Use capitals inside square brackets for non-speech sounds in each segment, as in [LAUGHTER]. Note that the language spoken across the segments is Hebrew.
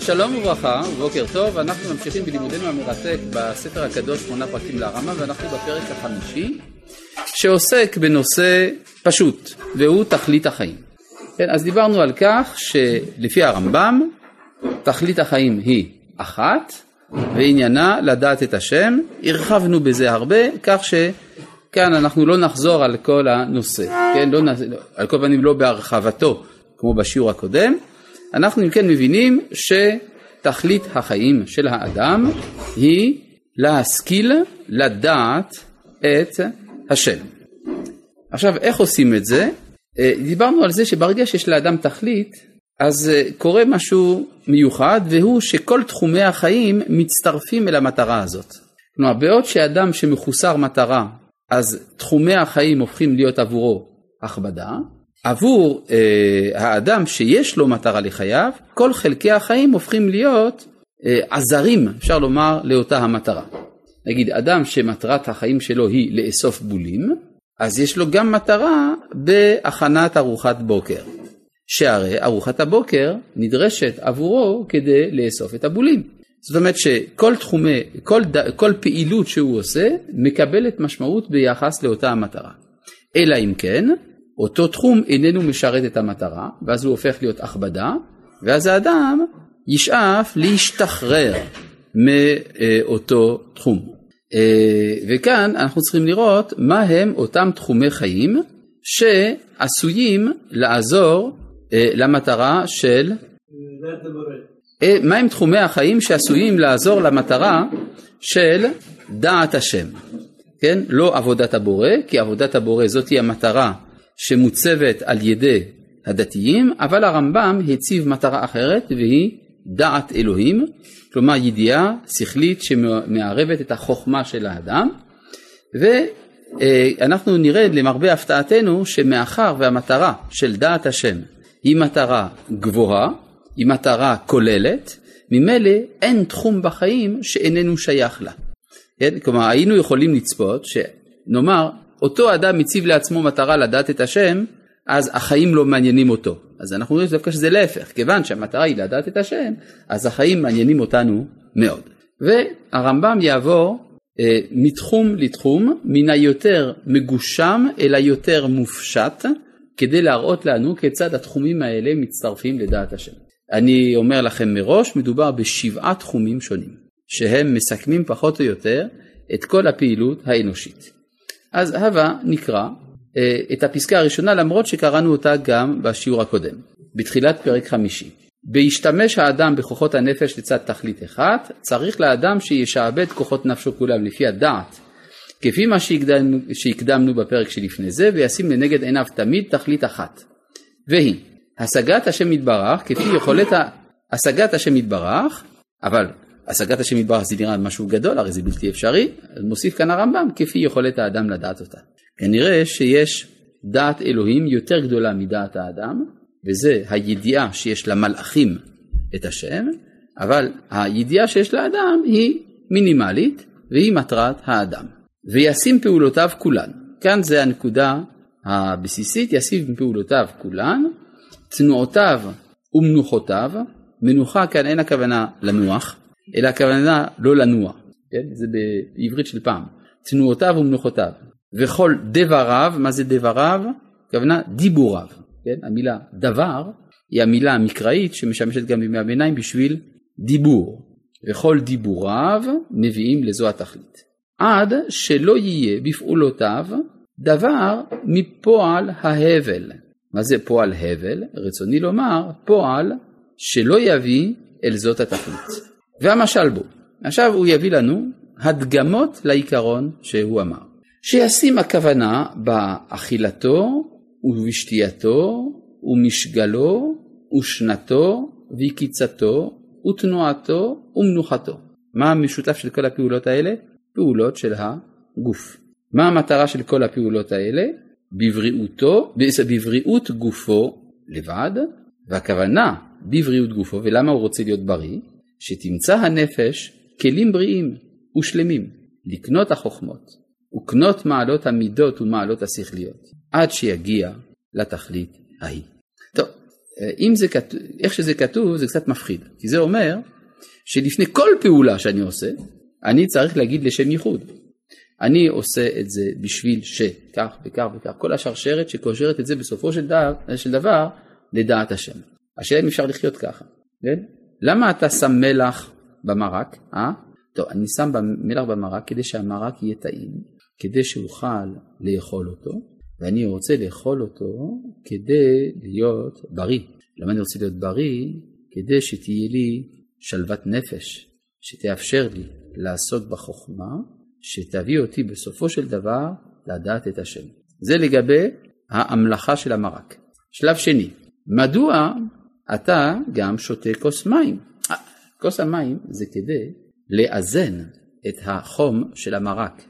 שלום וברכה, בוקר טוב, אנחנו ממשיכים בלימודנו המרתק בספר הקדוש שמונה פרקים לרמה ואנחנו בפרק החמישי שעוסק בנושא פשוט והוא תכלית החיים. כן, אז דיברנו על כך שלפי הרמב"ם תכלית החיים היא אחת ועניינה לדעת את השם, הרחבנו בזה הרבה כך שכאן אנחנו לא נחזור על כל הנושא, כן, לא, על כל פנים לא בהרחבתו כמו בשיעור הקודם, אנחנו אם כן מבינים שתכלית החיים של האדם היא להשכיל לדעת את השם. עכשיו איך עושים את זה? אה, דיברנו על זה שברגע שיש לאדם תכלית אז אה, קורה משהו מיוחד והוא שכל תחומי החיים מצטרפים אל המטרה הזאת. כלומר בעוד שאדם שמחוסר מטרה אז תחומי החיים הופכים להיות עבורו הכבדה, עבור אה, האדם שיש לו מטרה לחייו, כל חלקי החיים הופכים להיות אה, עזרים, אפשר לומר, לאותה המטרה. נגיד, אדם שמטרת החיים שלו היא לאסוף בולים, אז יש לו גם מטרה בהכנת ארוחת בוקר. שהרי ארוחת הבוקר נדרשת עבורו כדי לאסוף את הבולים. זאת אומרת שכל תחומי, כל, כל פעילות שהוא עושה מקבלת משמעות ביחס לאותה המטרה. אלא אם כן, אותו תחום איננו משרת את המטרה, ואז הוא הופך להיות הכבדה, ואז האדם ישאף להשתחרר מאותו תחום. אה, וכאן אנחנו צריכים לראות מה הם אותם תחומי חיים שעשויים לעזור אה, למטרה של... אה, מה הם תחומי החיים שעשויים לעזור למטרה של דעת השם, כן? לא עבודת הבורא, כי עבודת הבורא זאתי המטרה שמוצבת על ידי הדתיים, אבל הרמב"ם הציב מטרה אחרת והיא דעת אלוהים, כלומר ידיעה שכלית שמערבת את החוכמה של האדם, ואנחנו נראה למרבה הפתעתנו שמאחר והמטרה של דעת השם היא מטרה גבוהה, היא מטרה כוללת, ממילא אין תחום בחיים שאיננו שייך לה. כן? כלומר היינו יכולים לצפות שנאמר אותו אדם מציב לעצמו מטרה לדעת את השם, אז החיים לא מעניינים אותו. אז אנחנו רואים דווקא שזה להפך, כיוון שהמטרה היא לדעת את השם, אז החיים מעניינים אותנו מאוד. והרמב"ם יעבור אה, מתחום לתחום, מן היותר מגושם אל היותר מופשט, כדי להראות לנו כיצד התחומים האלה מצטרפים לדעת השם. אני אומר לכם מראש, מדובר בשבעה תחומים שונים, שהם מסכמים פחות או יותר את כל הפעילות האנושית. אז הווה נקרא אה, את הפסקה הראשונה למרות שקראנו אותה גם בשיעור הקודם, בתחילת פרק חמישי. בהשתמש האדם בכוחות הנפש לצד תכלית אחת, צריך לאדם שישעבד כוחות נפשו כולם לפי הדעת, כפי מה שהקדמנו, שהקדמנו בפרק שלפני זה, וישים לנגד עיניו תמיד תכלית אחת. והיא השגת השם יתברך כפי יכולת השגת השם יתברך, אבל השגת השם יתברך זה נראה משהו גדול, הרי זה בלתי אפשרי, מוסיף כאן הרמב"ם, כפי יכולת האדם לדעת אותה. כנראה שיש דעת אלוהים יותר גדולה מדעת האדם, וזה הידיעה שיש למלאכים את השם, אבל הידיעה שיש לאדם היא מינימלית, והיא מטרת האדם. וישים פעולותיו כולן. כאן זה הנקודה הבסיסית, ישים פעולותיו כולן, תנועותיו ומנוחותיו, מנוחה כאן אין הכוונה לנוח, אלא הכוונה לא לנוע, כן? זה בעברית של פעם, תנועותיו ומנוחותיו, וכל דבריו, מה זה דבריו? הכוונה דיבוריו, כן? המילה דבר היא המילה המקראית שמשמשת גם בימי הביניים בשביל דיבור, וכל דיבוריו מביאים לזו התכלית. עד שלא יהיה בפעולותיו דבר מפועל ההבל. מה זה פועל הבל? רצוני לומר פועל שלא יביא אל זאת התכלית. והמשל בו. עכשיו הוא יביא לנו הדגמות לעיקרון שהוא אמר. שישים הכוונה באכילתו ובשתייתו ומשגלו ושנתו ויקיצתו ותנועתו ומנוחתו. מה המשותף של כל הפעולות האלה? פעולות של הגוף. מה המטרה של כל הפעולות האלה? בבריאותו, בבריאות גופו לבד, והכוונה בבריאות גופו, ולמה הוא רוצה להיות בריא? שתמצא הנפש כלים בריאים ושלמים לקנות החוכמות וקנות מעלות המידות ומעלות השכליות עד שיגיע לתכלית ההיא. טוב, אם זה כתוב, איך שזה כתוב זה קצת מפחיד, כי זה אומר שלפני כל פעולה שאני עושה, אני צריך להגיד לשם ייחוד. אני עושה את זה בשביל שכך וכך וכך, כל השרשרת שקושרת את זה בסופו של דבר, של דבר לדעת השם. השאלה אם אפשר לחיות ככה, כן? למה אתה שם מלח במרק, אה? טוב, אני שם מלח במרק כדי שהמרק יהיה טעים, כדי שאוכל לאכול אותו, ואני רוצה לאכול אותו כדי להיות בריא. למה אני רוצה להיות בריא? כדי שתהיה לי שלוות נפש, שתאפשר לי לעסוק בחוכמה, שתביא אותי בסופו של דבר לדעת את השם. זה לגבי ההמלכה של המרק. שלב שני, מדוע אתה גם שותה כוס מים? כוס המים זה כדי לאזן את החום של המרק,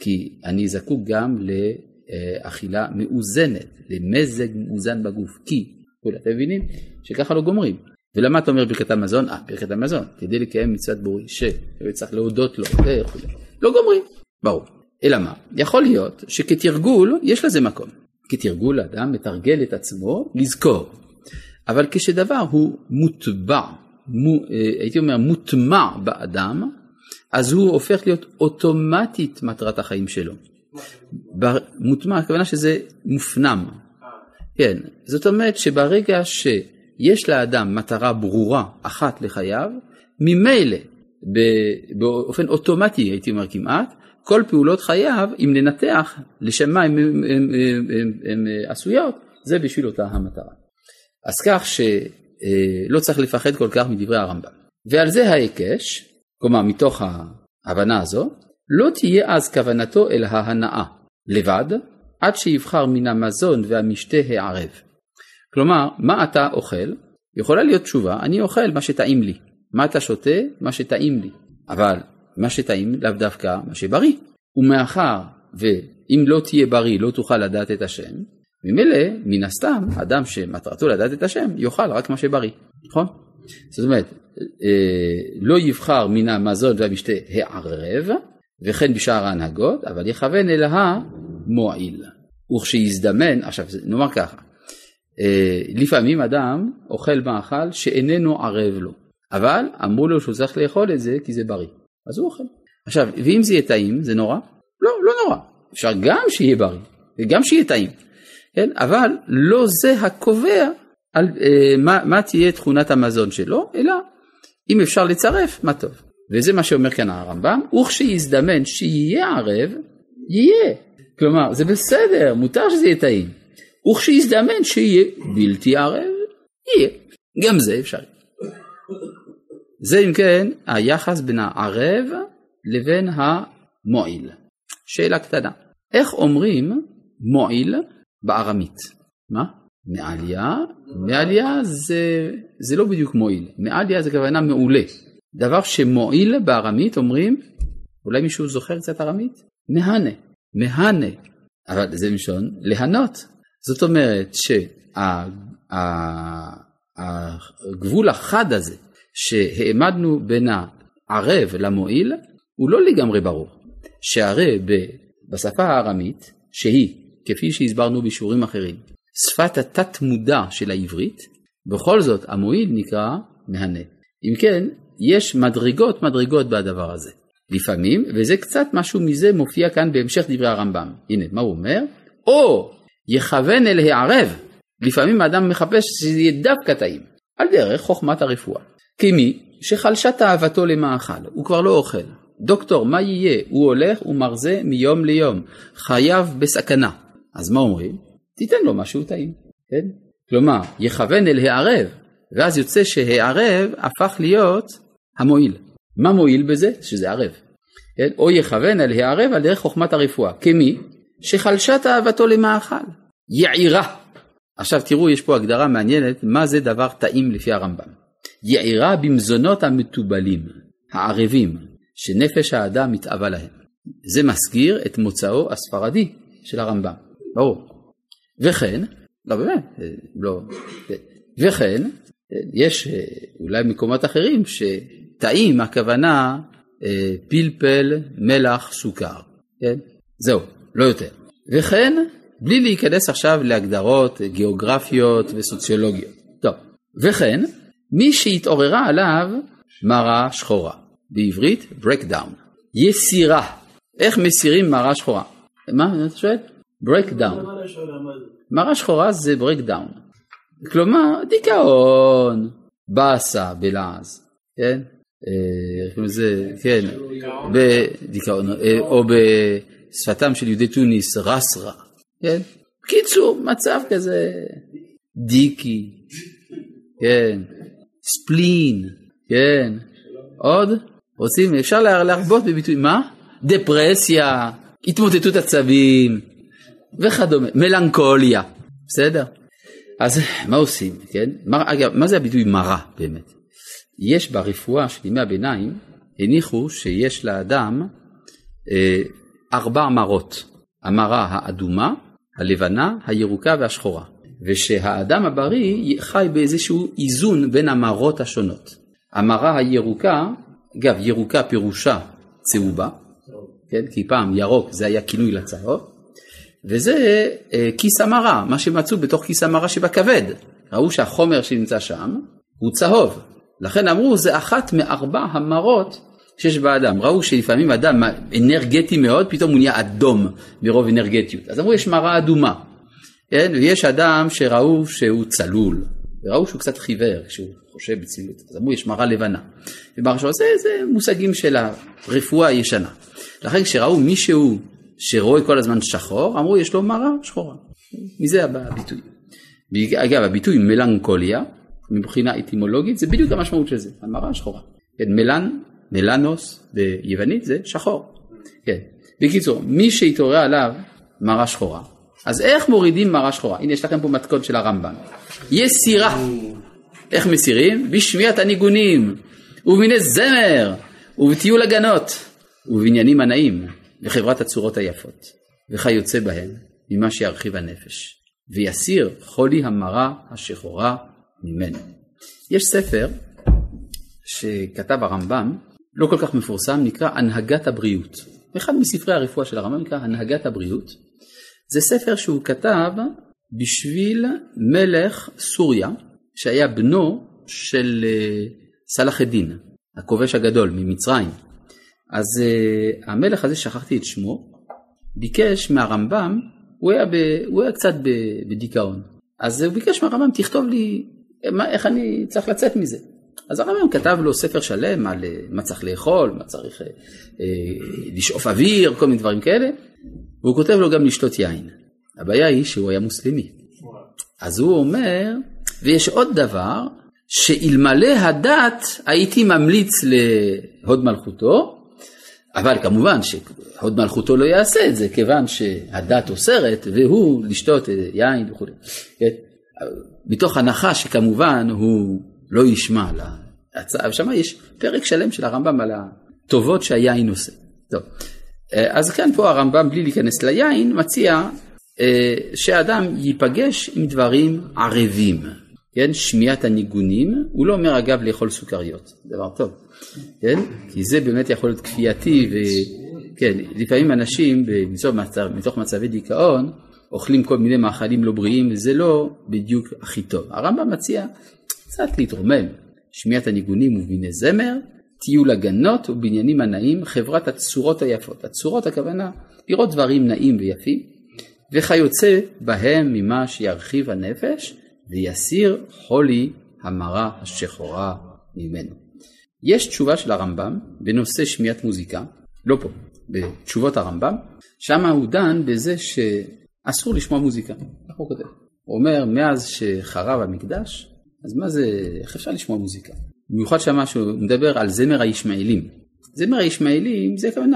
כי אני זקוק גם לאכילה מאוזנת, למזג מאוזן בגוף, כי, אתם מבינים שככה לא גומרים. ולמה אתה אומר ברכת המזון? אה, ברכת המזון, כדי לקיים מצוות בורי, שצריך להודות לו וכו'. לא גומרים, ברור. אלא מה? יכול להיות שכתרגול יש לזה מקום. כתרגול אדם מתרגל את עצמו לזכור. אבל כשדבר הוא מוטבע, מו, אה, הייתי אומר מוטמע באדם, אז הוא הופך להיות אוטומטית מטרת החיים שלו. מוטמע, הכוונה שזה מופנם. כן, זאת אומרת שברגע שיש לאדם מטרה ברורה אחת לחייו, ממילא באופן אוטומטי הייתי אומר כמעט, כל פעולות חייו, אם ננתח לשם מה הן עשויות, זה בשביל אותה המטרה. אז כך שלא צריך לפחד כל כך מדברי הרמב"ם. ועל זה ההיקש, כלומר מתוך ההבנה הזו, לא תהיה אז כוונתו אל ההנאה לבד, עד שיבחר מן המזון והמשתה הערב. כלומר, מה אתה אוכל? יכולה להיות תשובה, אני אוכל מה שטעים לי. מה אתה שותה? מה שטעים לי. אבל מה שטעים לאו דווקא מה שבריא. ומאחר ואם לא תהיה בריא לא תוכל לדעת את השם, ממילא מן הסתם אדם שמטרתו לדעת את השם יאכל רק מה שבריא, נכון? זאת אומרת, אה, לא יבחר מן המזון והמשתה הערב, וכן בשאר ההנהגות, אבל יכוון אל המועיל. וכשיזדמן, עכשיו נאמר ככה, אה, לפעמים אדם אוכל מאכל שאיננו ערב לו. אבל אמרו לו שהוא צריך לאכול את זה כי זה בריא, אז הוא אוכל. עכשיו, ואם זה יהיה טעים, זה נורא? לא, לא נורא. אפשר גם שיהיה בריא, וגם שיהיה טעים, כן? אבל לא זה הקובע על אה, מה, מה תהיה תכונת המזון שלו, אלא אם אפשר לצרף, מה טוב. וזה מה שאומר כאן הרמב"ם, וכשיזדמן שיהיה ערב, יהיה. כלומר, זה בסדר, מותר שזה יהיה טעים. וכשיזדמן שיהיה בלתי ערב, יהיה. גם זה אפשרי. זה אם כן היחס בין הערב לבין המועיל. שאלה קטנה, איך אומרים מועיל בארמית? מה? מעליה? מעליה זה, זה לא בדיוק מועיל, מעליה זה כוונה מעולה. דבר שמועיל בארמית אומרים, אולי מישהו זוכר קצת ארמית? מהנה, מהנה, אבל זה מלשון להנות. זאת אומרת שהגבול החד הזה שהעמדנו בין הערב למועיל הוא לא לגמרי ברור. שהרי בשפה הארמית, שהיא, כפי שהסברנו בשיעורים אחרים, שפת התת מודע של העברית, בכל זאת המועיל נקרא מהנה. אם כן, יש מדרגות מדרגות בדבר הזה. לפעמים, וזה קצת משהו מזה מופיע כאן בהמשך דברי הרמב"ם. הנה, מה הוא אומר? או יכוון אל הערב. לפעמים האדם מחפש שזה יהיה דווקא טעים, על דרך חוכמת הרפואה. כמי שחלשה תאוותו למאכל, הוא כבר לא אוכל. דוקטור, מה יהיה? הוא הולך ומרזה מיום ליום, חייו בסכנה. אז מה אומרים? תיתן לו משהו טעים, כן? כלומר, יכוון אל הערב, ואז יוצא שהערב הפך להיות המועיל. מה מועיל בזה? שזה ערב. כן? או יכוון אל הערב על דרך חוכמת הרפואה. כמי? שחלשה תאוותו למאכל. יעירה. עכשיו תראו, יש פה הגדרה מעניינת, מה זה דבר טעים לפי הרמב"ם. יעירה במזונות המתובלים, הערבים, שנפש האדם מתאווה להם. זה מסגיר את מוצאו הספרדי של הרמב"ם, ברור. וכן, לא באמת, לא, וכן, יש אולי מקומות אחרים שטעים הכוונה אה, פלפל, מלח, סוכר, כן? זהו, לא יותר. וכן, בלי להיכנס עכשיו להגדרות גיאוגרפיות וסוציולוגיות. טוב, וכן, מי שהתעוררה עליו מרה שחורה. בעברית, breakdown. יסירה. איך מסירים מרה שחורה? מה אתה שואל? Breakdown. מרה שחורה זה breakdown. כלומר, דיכאון, באסה בלעז, כן? איך זה, כן, בדיכאון, אה, או בשפתם של יהודי טוניס, רסרה, כן? בקיצור, מצב כזה דיקי, כן, ספלין, כן, עוד? רוצים, אפשר להרבות בביטוי, מה? דפרסיה, התמוטטות עצבים וכדומה, מלנכוליה, בסדר? אז מה עושים, כן? מה, אגב, מה זה הביטוי מרה באמת? יש ברפואה של ימי הביניים, הניחו שיש לאדם אה, ארבע מרות, המרה האדומה, הלבנה, הירוקה והשחורה, ושהאדם הבריא חי באיזשהו איזון בין המרות השונות. המרה הירוקה, אגב ירוקה פירושה צהובה, כן? כי פעם ירוק זה היה כינוי לצהוב, וזה אה, כיס המרה, מה שמצאו בתוך כיס המרה שבכבד. ראו שהחומר שנמצא שם הוא צהוב, לכן אמרו זה אחת מארבע המרות שיש באדם. ראו שלפעמים אדם אנרגטי מאוד, פתאום הוא נהיה אדום מרוב אנרגטיות. אז אמרו יש מרה אדומה. כן? ויש אדם שראו שהוא צלול, וראו שהוא קצת חיוור כשהוא חושב בצלילות. אז אמרו יש מרה לבנה. ומרשו זה, זה מושגים של הרפואה הישנה. לכן כשראו מישהו שרואה כל הזמן שחור, אמרו יש לו מרה שחורה. מזה הביטוי. אגב הביטוי מלנכוליה מבחינה אטימולוגית זה בדיוק המשמעות של זה, המרה שחורה. כן, מלן, מלנוס ביוונית זה שחור. כן. בקיצור, מי שהתעורר עליו מרה שחורה, אז איך מורידים מרה שחורה? הנה יש לכם פה מתכון של הרמב"ם. יש סירה. איך מסירים? בשמיעת הניגונים, ובמיני זמר, ובטיול הגנות, ובבניינים הנאים, וחברת הצורות היפות, וכיוצא בהן, ממה שירחיב הנפש, ויסיר חולי המרה השחורה ממנו. יש ספר שכתב הרמב"ם, לא כל כך מפורסם, נקרא הנהגת הבריאות. אחד מספרי הרפואה של הרמב"ם נקרא הנהגת הבריאות. זה ספר שהוא כתב בשביל מלך סוריה, שהיה בנו של אה, סלאח א-דין, הכובש הגדול ממצרים. אז uh, המלך הזה, שכחתי את שמו, ביקש מהרמב"ם, הוא היה, ב, הוא היה קצת בדיכאון, אז הוא ביקש מהרמב"ם, תכתוב לי מה, איך אני צריך לצאת מזה. אז הרמב"ם כתב לו ספר שלם על אה, מה צריך לאכול, מה צריך אה, אה, לשאוף אוויר, כל מיני דברים כאלה, והוא כותב לו גם לשתות יין. הבעיה היא שהוא היה מוסלמי. אז הוא אומר, ויש עוד דבר, שאלמלא הדת הייתי ממליץ להוד מלכותו, אבל כמובן שהוד מלכותו לא יעשה את זה, כיוון שהדת אוסרת, והוא לשתות יין וכו'. כן? מתוך הנחה שכמובן הוא לא ישמע להצעה, ושם יש פרק שלם של הרמב"ם על הטובות שהיין עושה. טוב, אה, אז כאן פה הרמב"ם בלי להיכנס ליין מציע אה, שאדם ייפגש עם דברים ערבים, כן, שמיעת הניגונים, הוא לא אומר אגב לאכול סוכריות, דבר טוב, כן, כי זה באמת יכול להיות כפייתי וכן, לפעמים אנשים מתוך מצבי דיכאון אוכלים כל מיני מאכלים לא בריאים, זה לא בדיוק הכי טוב. הרמב"ם מציע קצת להתרומם, שמיעת הניגונים וביני זמר, טיול הגנות ובניינים הנאים, חברת הצורות היפות. הצורות הכוונה לראות דברים נעים ויפים, וכיוצא בהם ממה שירחיב הנפש ויסיר חולי המרה השחורה ממנו. יש תשובה של הרמב"ם בנושא שמיעת מוזיקה, לא פה, בתשובות הרמב"ם, שם הוא דן בזה ש... אסור לשמוע מוזיקה, איך הוא כותב. הוא אומר, מאז שחרב המקדש, אז מה זה, איך אפשר לשמוע מוזיקה? במיוחד שם שהוא מדבר על זמר הישמעאלים. זמר הישמעאלים זה כמובן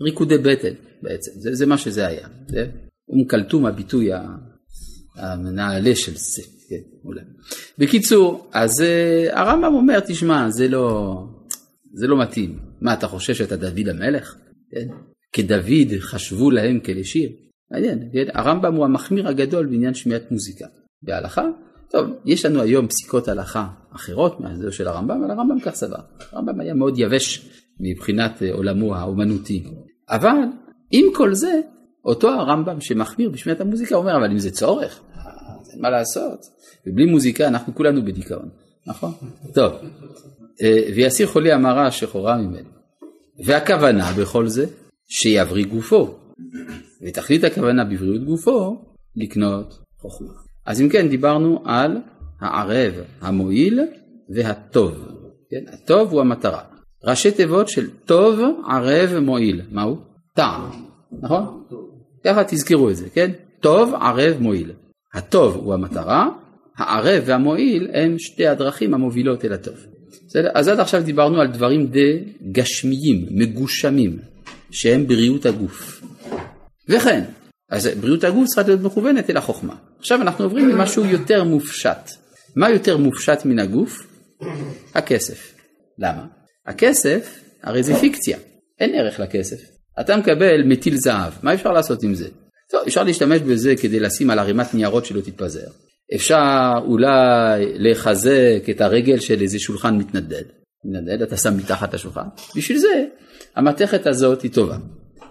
ריקודי בטן בעצם, זה, זה מה שזה היה. זה, הם קלטו מהביטוי הנעלה של זה. כן, אולי. בקיצור, אז uh, הרמב"ם אומר, תשמע, זה לא, זה לא מתאים. מה, אתה חושב שאתה דוד המלך? כן? כדוד חשבו להם כלשיר. מעניין, כן? הרמב"ם הוא המחמיר הגדול בעניין שמיעת מוזיקה. בהלכה, טוב, יש לנו היום פסיקות הלכה אחרות מהזו של הרמב"ם, אבל הרמב"ם כך סבר. הרמב"ם היה מאוד יבש מבחינת אה, עולמו האומנותי. אבל עם כל זה, אותו הרמב"ם שמחמיר בשמיעת המוזיקה אומר, אבל אם זה צורך, אין מה לעשות. ובלי מוזיקה אנחנו כולנו בדיכאון, נכון? טוב, אה, ויסיר חולי המרה שחורה ממנו. והכוונה בכל זה, שיבריא גופו. ותכלית הכוונה בבריאות גופו, לקנות חוכמה. אז אם כן, דיברנו על הערב, המועיל והטוב. כן? הטוב הוא המטרה. ראשי תיבות של טוב, ערב, מועיל. מהו? טעם, נכון? ככה תזכרו את זה, כן? טוב, ערב, מועיל. הטוב הוא המטרה, הערב והמועיל הם שתי הדרכים המובילות אל הטוב. בסדר? אז עד עכשיו דיברנו על דברים די גשמיים, מגושמים, שהם בריאות הגוף. וכן, אז בריאות הגוף צריכה להיות מכוונת אל החוכמה. עכשיו אנחנו עוברים למשהו יותר מופשט. מה יותר מופשט מן הגוף? הכסף. למה? הכסף, הרי זה פיקציה, אין ערך לכסף. אתה מקבל מטיל זהב, מה אפשר לעשות עם זה? טוב, אפשר להשתמש בזה כדי לשים על ערימת ניירות שלא תתפזר. אפשר אולי לחזק את הרגל של איזה שולחן מתנדד. מתנדד, אתה שם מתחת השולחן. בשביל זה, המתכת הזאת היא טובה.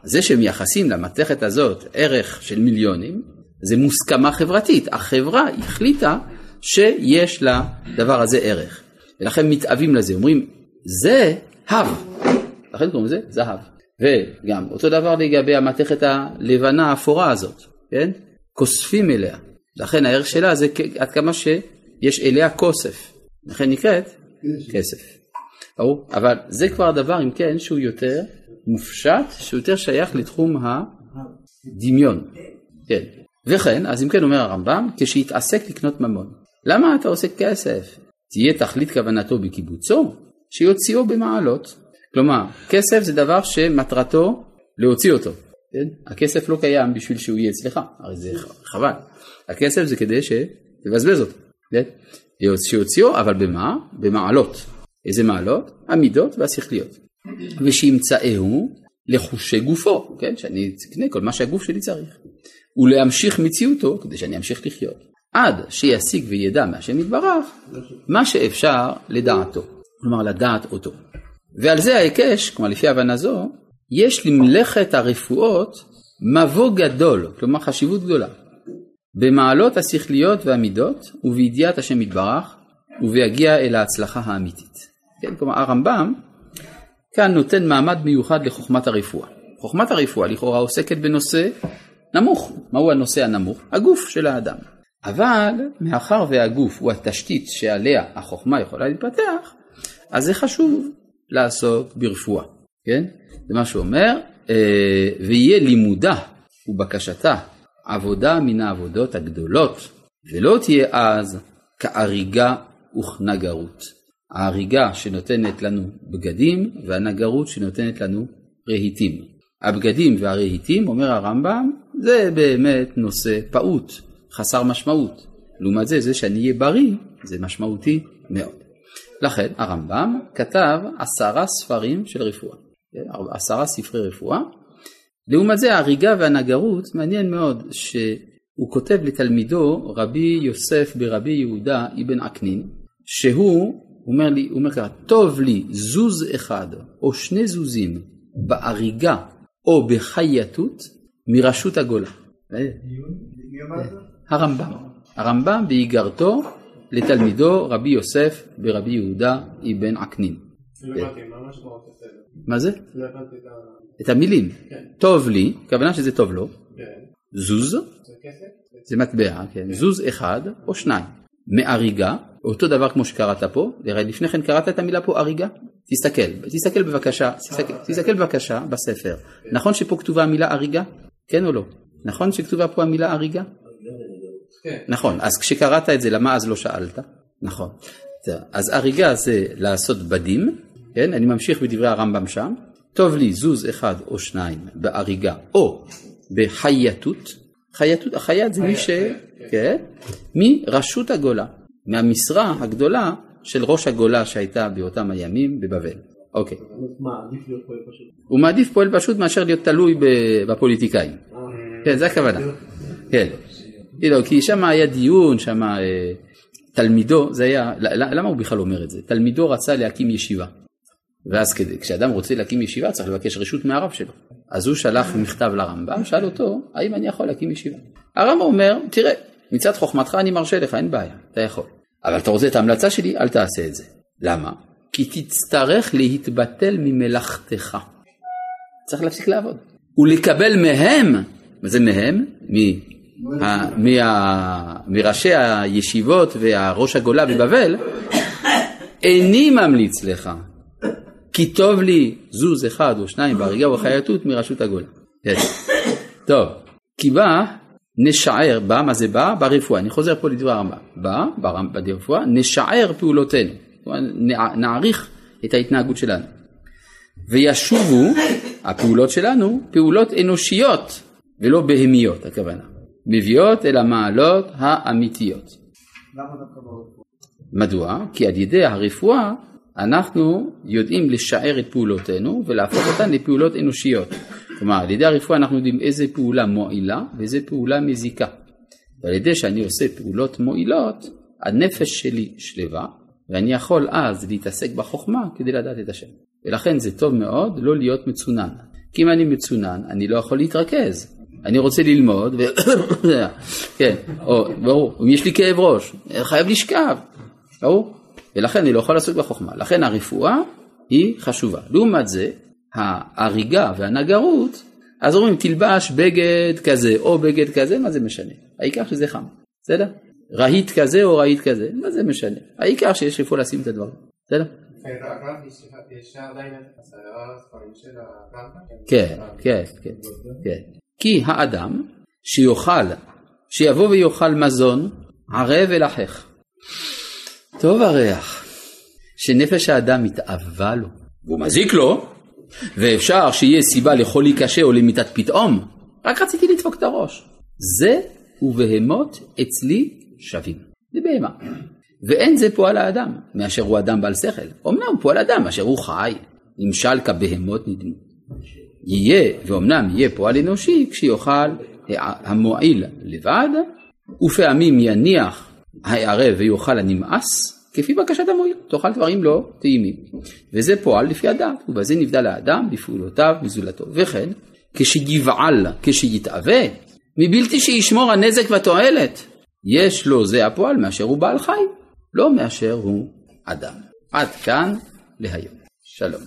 זה שמייחסים למתכת הזאת ערך של מיליונים, זה מוסכמה חברתית. החברה החליטה שיש לדבר הזה ערך. ולכן מתאבים לזה, אומרים, זה הב. לכן קוראים לזה זהב. וגם אותו דבר לגבי המתכת הלבנה האפורה הזאת, כן? כוספים אליה. לכן הערך שלה זה עד כמה שיש אליה כוסף. לכן נקראת כסף. ברור? אבל זה כבר דבר אם כן שהוא יותר מופשט, שהוא יותר שייך לתחום הדמיון. כן. וכן, אז אם כן אומר הרמב"ם, כשיתעסק לקנות ממון. למה אתה עושה כסף? תהיה תכלית כוונתו בקיבוצו, שיוציאו במעלות. כלומר, כסף זה דבר שמטרתו להוציא אותו. כן? הכסף לא קיים בשביל שהוא יהיה אצלך, הרי זה חבל. הכסף זה כדי שתבזבז אותו. כן? שיוציאו, אבל במה? במעלות. איזה מעלות? המידות והשכליות. ושימצאהו לחושי גופו, כן? שאני אקנה כל מה שהגוף שלי צריך. ולהמשיך מציאותו כדי שאני אמשיך לחיות. עד שישיג וידע מהשם יתברך מה שאפשר לדעתו, כלומר לדעת אותו. ועל זה ההיקש, כלומר לפי הבנה זו, יש למלאכת הרפואות מבוא גדול, כלומר חשיבות גדולה, במעלות השכליות והמידות ובידיעת השם יתברך וביגיע אל ההצלחה האמיתית. כן, כלומר הרמב"ם כאן נותן מעמד מיוחד לחוכמת הרפואה. חוכמת הרפואה לכאורה עוסקת בנושא נמוך. מהו הנושא הנמוך? הגוף של האדם. אבל מאחר והגוף הוא התשתית שעליה החוכמה יכולה להתפתח, אז זה חשוב לעסוק ברפואה, כן? זה מה שאומר, אה, ויהיה לימודה ובקשתה עבודה מן העבודות הגדולות, ולא תהיה אז כאריגה וכנגרות. האריגה שנותנת לנו בגדים והנגרות שנותנת לנו רהיטים. הבגדים והרהיטים, אומר הרמב"ם, זה באמת נושא פעוט. חסר משמעות. לעומת זה, זה שאני אהיה בריא, זה משמעותי מאוד. לכן הרמב"ם כתב עשרה ספרים של רפואה, עשרה ספרי רפואה. לעומת זה ההריגה והנגרות, מעניין מאוד שהוא כותב לתלמידו רבי יוסף ברבי יהודה אבן עקנין, שהוא אומר לי, הוא אומר ככה, טוב לי זוז אחד או שני זוזים בהריגה או בחייתות מרשות הגולה. הרמב"ם. הרמב"ם באיגרתו לתלמידו רבי יוסף ברבי יהודה אבן עקנין. מה זה? את המילים. כן. טוב לי, הכוונה שזה טוב לו. כן. זוז, זה מטבע, כן. זוז אחד או שניים. מאריגה, אותו דבר כמו שקראת פה, לפני כן קראת את המילה פה אריגה? תסתכל, תסתכל בבקשה, תסתכל בבקשה בספר. נכון שפה כתובה המילה אריגה? כן או לא? נכון שכתובה פה המילה אריגה? כן. נכון, אז כשקראת את זה, למה אז לא שאלת? נכון. אז הריגה זה לעשות בדים, כן? אני ממשיך בדברי הרמב"ם שם. טוב לי זוז אחד או שניים בהריגה או בחייתות. חייתות, החייט זה מי ש... כן? מרשות הגולה, מהמשרה הגדולה של ראש הגולה שהייתה באותם הימים בבבל. אוקיי. הוא מעדיף פועל פשוט מאשר להיות תלוי בפוליטיקאים. אה. כן, זה הכוונה. כן. כאילו, כי שם היה דיון, שם אה, תלמידו, זה היה, למה הוא בכלל אומר את זה? תלמידו רצה להקים ישיבה. ואז כדי, כשאדם רוצה להקים ישיבה צריך לבקש רשות מהרב שלו. אז הוא שלח מכתב לרמב"ם, שאל אותו, האם אני יכול להקים ישיבה? הרמב"ם אומר, תראה, מצד חוכמתך אני מרשה לך, אין בעיה, אתה יכול. אבל אתה רוצה את ההמלצה שלי, אל תעשה את זה. למה? כי תצטרך להתבטל ממלאכתך. צריך להפסיק לעבוד. ולקבל מהם, מה זה מהם? מראשי הישיבות והראש הגולה בבבל, איני ממליץ לך, כי טוב לי זוז אחד או שניים בהריגה ובחייטות מרשות הגולה. טוב, כי בא נשער, בא, מה זה בא? ברפואה, אני חוזר פה לדבר הרמב"ם, בא, ברפואה, נשער פעולותינו, נעריך את ההתנהגות שלנו. וישובו הפעולות שלנו פעולות אנושיות ולא בהמיות הכוונה, מביאות אל המעלות האמיתיות. מדוע? כי על ידי הרפואה אנחנו יודעים לשער את פעולותינו ולהפוך אותן לפעולות אנושיות. כלומר, על ידי הרפואה אנחנו יודעים איזה פעולה מועילה ואיזה פעולה מזיקה. ועל ידי שאני עושה פעולות מועילות, הנפש שלי שלווה, ואני יכול אז להתעסק בחוכמה כדי לדעת את השם. ולכן זה טוב מאוד לא להיות מצונן. כי אם אני מצונן, אני לא יכול להתרכז. אני רוצה ללמוד, ו... [COUGHS] כן, או, ברור, אם יש לי כאב ראש, חייב לשכב, ברור? ולכן אני לא יכול לעסוק בחוכמה. לכן הרפואה היא חשובה. לעומת זה, ההריגה והנגרות, אז אומרים תלבש בגד כזה או בגד כזה, מה זה משנה? העיקר שזה חם, בסדר? רהיט כזה או רהיט כזה, מה זה משנה? העיקר שיש איפה לשים את הדברים, בסדר? כן, כן, כן, כן. כי האדם שיאכל, שיבוא ויאכל מזון ערב ולחך. טוב הריח, שנפש האדם מתאווה לו, והוא מזיק לו, ואפשר שיהיה סיבה לחולי קשה או למיטת פתאום, רק רציתי לדפוק את הראש. זה ובהמות אצלי שווים. זה בהמה. ואין זה פועל האדם, מאשר הוא אדם בעל שכל. אמנם פועל אדם, מאשר הוא חי, נמשל כבהמות נדמו. יהיה, ואומנם יהיה פועל אנושי, כשיאכל המועיל לבד, ופעמים יניח הערב ויאכל הנמאס, כפי בקשת המועיל, תאכל דברים לא טעימים. וזה פועל לפי הדעת, ובזה נבדל האדם בפעולותיו מזולתו. וכן, כשיגבעל, כשיתאווה, מבלתי שישמור הנזק והתועלת, יש לו זה הפועל מאשר הוא בעל חי, לא מאשר הוא אדם. עד כאן להיום. שלום.